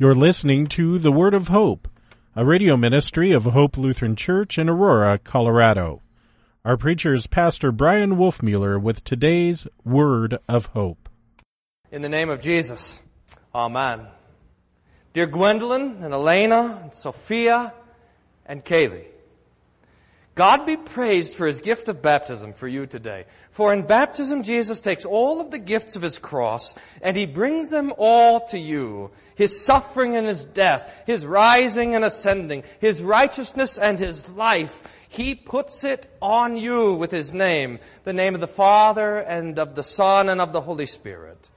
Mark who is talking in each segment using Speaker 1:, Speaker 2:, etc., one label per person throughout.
Speaker 1: You're listening to The Word of Hope, a radio ministry of Hope Lutheran Church in Aurora, Colorado. Our preacher is Pastor Bryan Wolfmueller with today's Word of Hope.
Speaker 2: In the name of Jesus, Amen. Dear Gwendolyn and Elena and Sophia and Kaylee, God be praised for his gift of baptism for you today. For in baptism, Jesus takes all of the gifts of his cross and he brings them all to you. His suffering and his death, his rising and ascending, his righteousness and his life. He puts it on you with his name, the name of the Father and of the Son and of the Holy Spirit.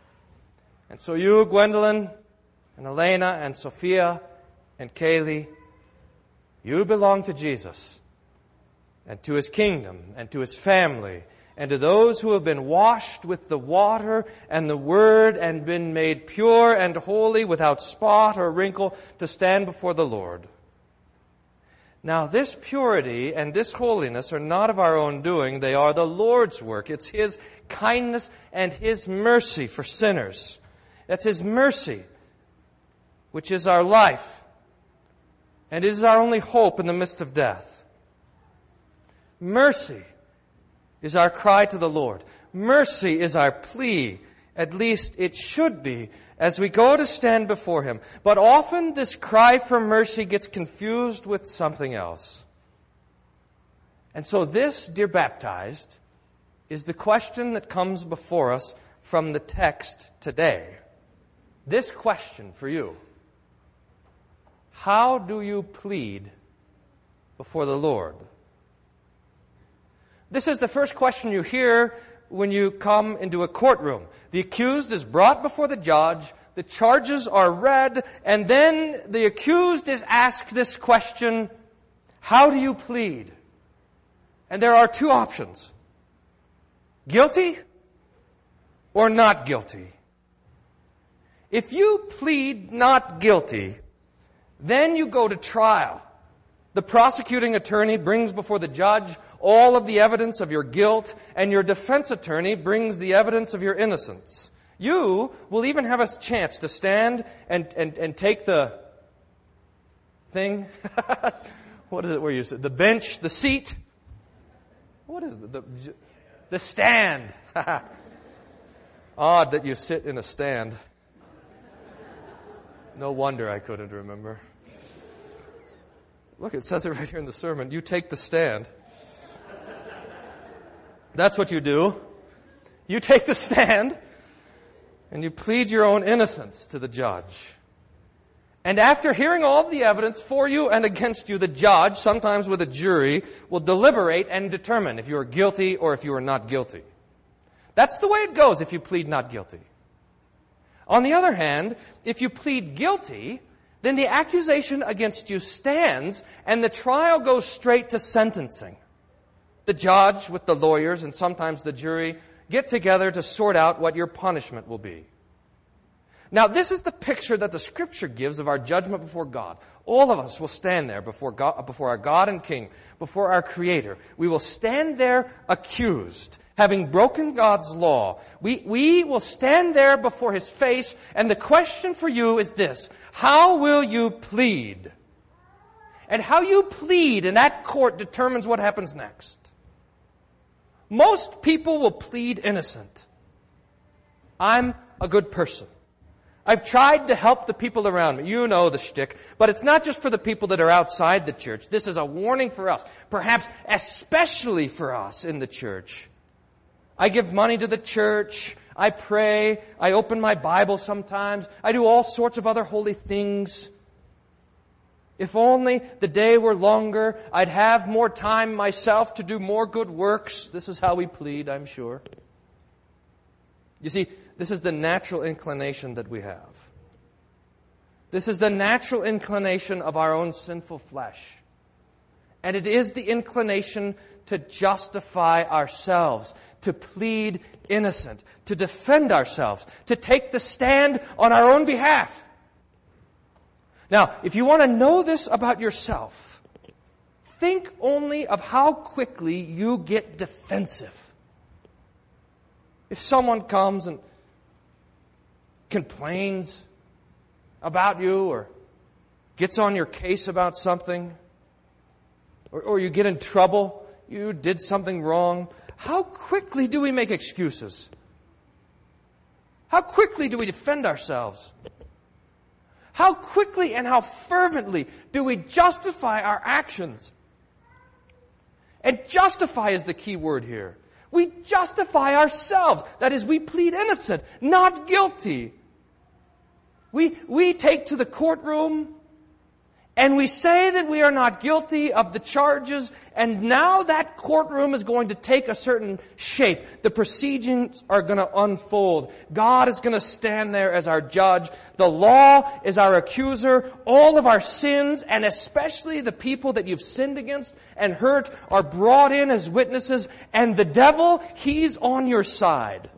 Speaker 2: And so you, Gwendolyn and Elena and Sophia and Kaylee, you belong to Jesus and to his kingdom and to his family and to those who have been washed with the water and the word and been made pure and holy without spot or wrinkle to stand before the Lord. Now this purity and this holiness are not of our own doing, they are the Lord's work. It's His kindness and His mercy for sinners. That's His mercy, which is our life. And it is our only hope in the midst of death. Mercy is our cry to the Lord. Mercy is our plea. At least it should be as we go to stand before Him. But often this cry for mercy gets confused with something else. And so this, dear baptized, is the question that comes before us from the text today. This question for you. How do you plead before the Lord? This is the first question you hear when you come into a courtroom. The accused is brought before the judge, the charges are read, and then the accused is asked this question, how do you plead? And there are two options. Guilty or not guilty. If you plead not guilty, then you go to trial. The prosecuting attorney brings before the judge all of the evidence of your guilt, and your defense attorney brings the evidence of your innocence. You will even have a chance to stand and, and, and take the thing. what is it where you sit? The bench, the seat. What is it? The, the stand. Odd that you sit in a stand. No wonder I couldn't remember. Look, it says it right here in the sermon. You take the stand. That's what you do. You take the stand and you plead your own innocence to the judge. And after hearing all of the evidence for you and against you, the judge, sometimes with a jury, will deliberate and determine if you are guilty or if you are not guilty. That's the way it goes if you plead not guilty. On the other hand, if you plead guilty, then the accusation against you stands and the trial goes straight to sentencing. The judge with the lawyers and sometimes the jury get together to sort out what your punishment will be. Now, this is the picture that the scripture gives of our judgment before God. All of us will stand there before, God, before our God and King, before our Creator. We will stand there accused, having broken God's law. We, we will stand there before His face, and the question for you is this. How will you plead? And how you plead in that court determines what happens next. Most people will plead innocent. I'm a good person. I've tried to help the people around me. You know the shtick. But it's not just for the people that are outside the church. This is a warning for us. Perhaps especially for us in the church. I give money to the church. I pray. I open my Bible sometimes. I do all sorts of other holy things. If only the day were longer, I'd have more time myself to do more good works. This is how we plead, I'm sure. You see, this is the natural inclination that we have. This is the natural inclination of our own sinful flesh. And it is the inclination to justify ourselves, to plead innocent, to defend ourselves, to take the stand on our own behalf. Now, if you want to know this about yourself, think only of how quickly you get defensive. If someone comes and complains, about you or gets on your case about something, or, or you get in trouble, you did something wrong, how quickly do we make excuses? How quickly do we defend ourselves? How quickly and how fervently do we justify our actions? And justify is the key word here. We justify ourselves. That is, we plead innocent, not guilty. We, we take to the courtroom and we say that we are not guilty of the charges, and now that courtroom is going to take a certain shape. The proceedings are going to unfold. God is going to stand there as our judge. The law is our accuser. All of our sins, and especially the people that you've sinned against and hurt, are brought in as witnesses, and the devil, he's on your side.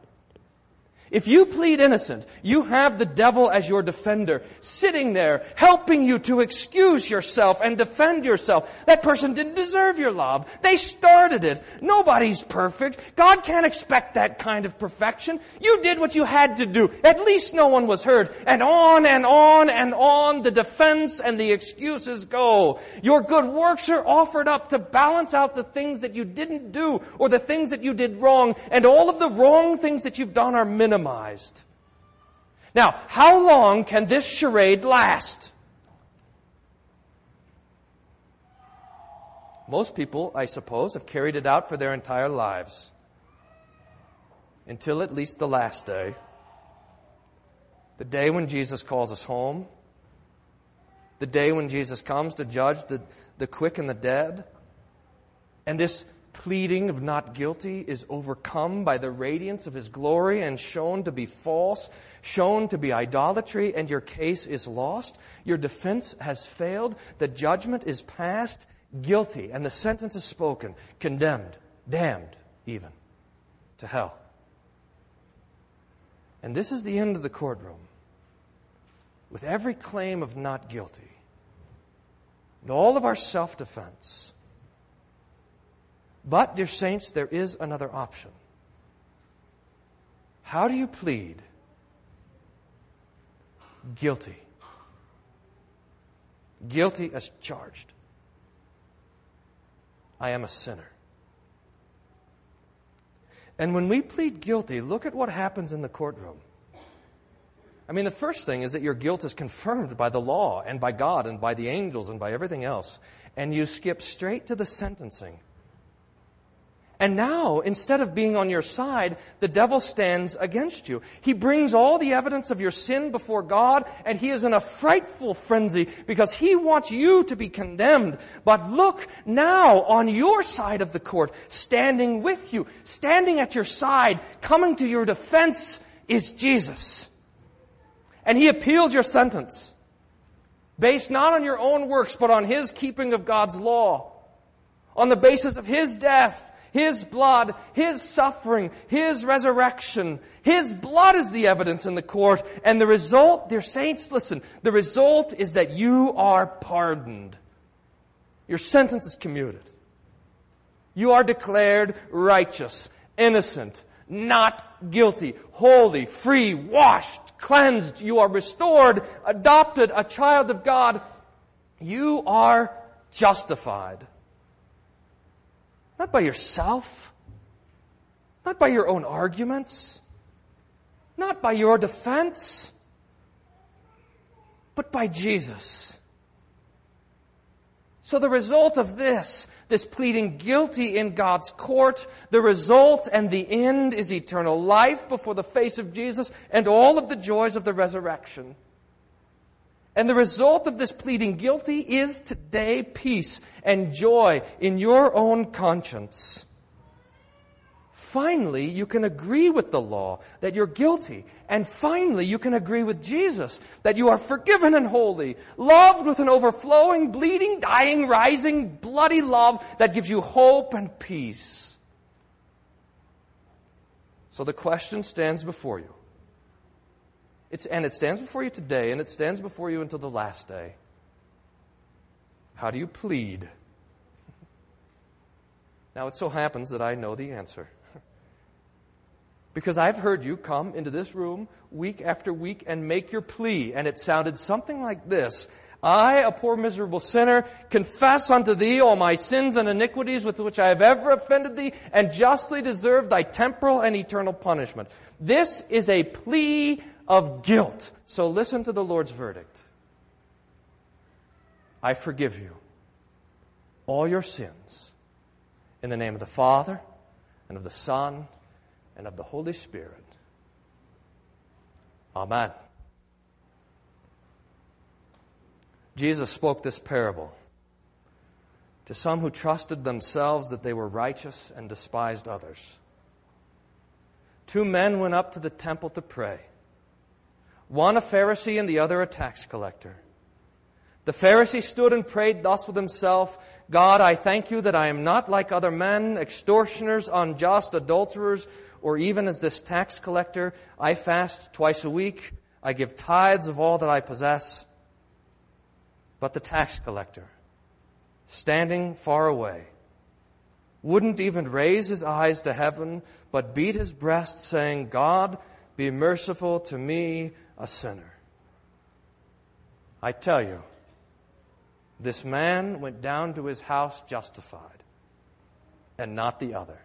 Speaker 2: If you plead innocent, you have the devil as your defender, sitting there, helping you to excuse yourself and defend yourself. That person didn't deserve your love. They started it. Nobody's perfect. God can't expect that kind of perfection. You did what you had to do. At least no one was hurt. And on and on and on the defense and the excuses go. Your good works are offered up to balance out the things that you didn't do or the things that you did wrong. And all of the wrong things that you've done are minimized minimized. Now, how long can this charade last? Most people, I suppose, have carried it out for their entire lives. Until at least the last day. The day when Jesus calls us home. The day when Jesus comes to judge the, the quick and the dead. And this pleading of not guilty is overcome by the radiance of his glory and shown to be false, shown to be idolatry, and your case is lost. Your defense has failed. The judgment is passed, guilty, and the sentence is spoken, condemned, damned, even, to hell. And this is the end of the courtroom. With every claim of not guilty, and all of our self defense, but, dear saints, there is another option. How do you plead? Guilty. Guilty as charged. I am a sinner. And when we plead guilty, look at what happens in the courtroom. I mean, the first thing is that your guilt is confirmed by the law and by God and by the angels and by everything else. And you skip straight to the sentencing. And now, instead of being on your side, the devil stands against you. He brings all the evidence of your sin before God, and he is in a frightful frenzy because he wants you to be condemned. But look now on your side of the court, standing with you, standing at your side, coming to your defense is Jesus. And he appeals your sentence based not on your own works, but on his keeping of God's law, on the basis of his death his blood, His suffering, His resurrection. His blood is the evidence in the court. And the result, dear saints, listen, the result is that you are pardoned. Your sentence is commuted. You are declared righteous, innocent, not guilty, holy, free, washed, cleansed. You are restored, adopted, a child of God. You are justified. Not by yourself. Not by your own arguments. Not by your defense. But by Jesus. So the result of this, this pleading guilty in God's court, the result and the end is eternal life before the face of Jesus and all of the joys of the resurrection. And the result of this pleading guilty is today peace and joy in your own conscience. Finally, you can agree with the law that you're guilty. And finally, you can agree with Jesus that you are forgiven and holy, loved with an overflowing, bleeding, dying, rising, bloody love that gives you hope and peace. So the question stands before you. It's, and it stands before you today, and it stands before you until the last day. How do you plead? Now, it so happens that I know the answer. Because I've heard you come into this room week after week and make your plea, and it sounded something like this. I, a poor miserable sinner, confess unto thee all my sins and iniquities with which I have ever offended thee, and justly deserve thy temporal and eternal punishment. This is a plea of guilt. So listen to the Lord's verdict. I forgive you all your sins in the name of the Father and of the Son and of the Holy Spirit. Amen. Jesus spoke this parable to some who trusted themselves that they were righteous and despised others. Two men went up to the temple to pray. One a Pharisee and the other a tax collector. The Pharisee stood and prayed thus with himself, God, I thank you that I am not like other men, extortioners, unjust, adulterers, or even as this tax collector. I fast twice a week. I give tithes of all that I possess. But the tax collector, standing far away, wouldn't even raise his eyes to heaven, but beat his breast, saying, God, be merciful to me, a sinner. I tell you, this man went down to his house justified, and not the other.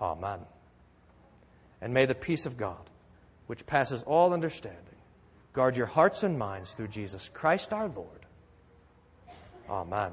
Speaker 2: Amen. And may the peace of God, which passes all understanding, guard your hearts and minds through Jesus Christ our Lord. Amen.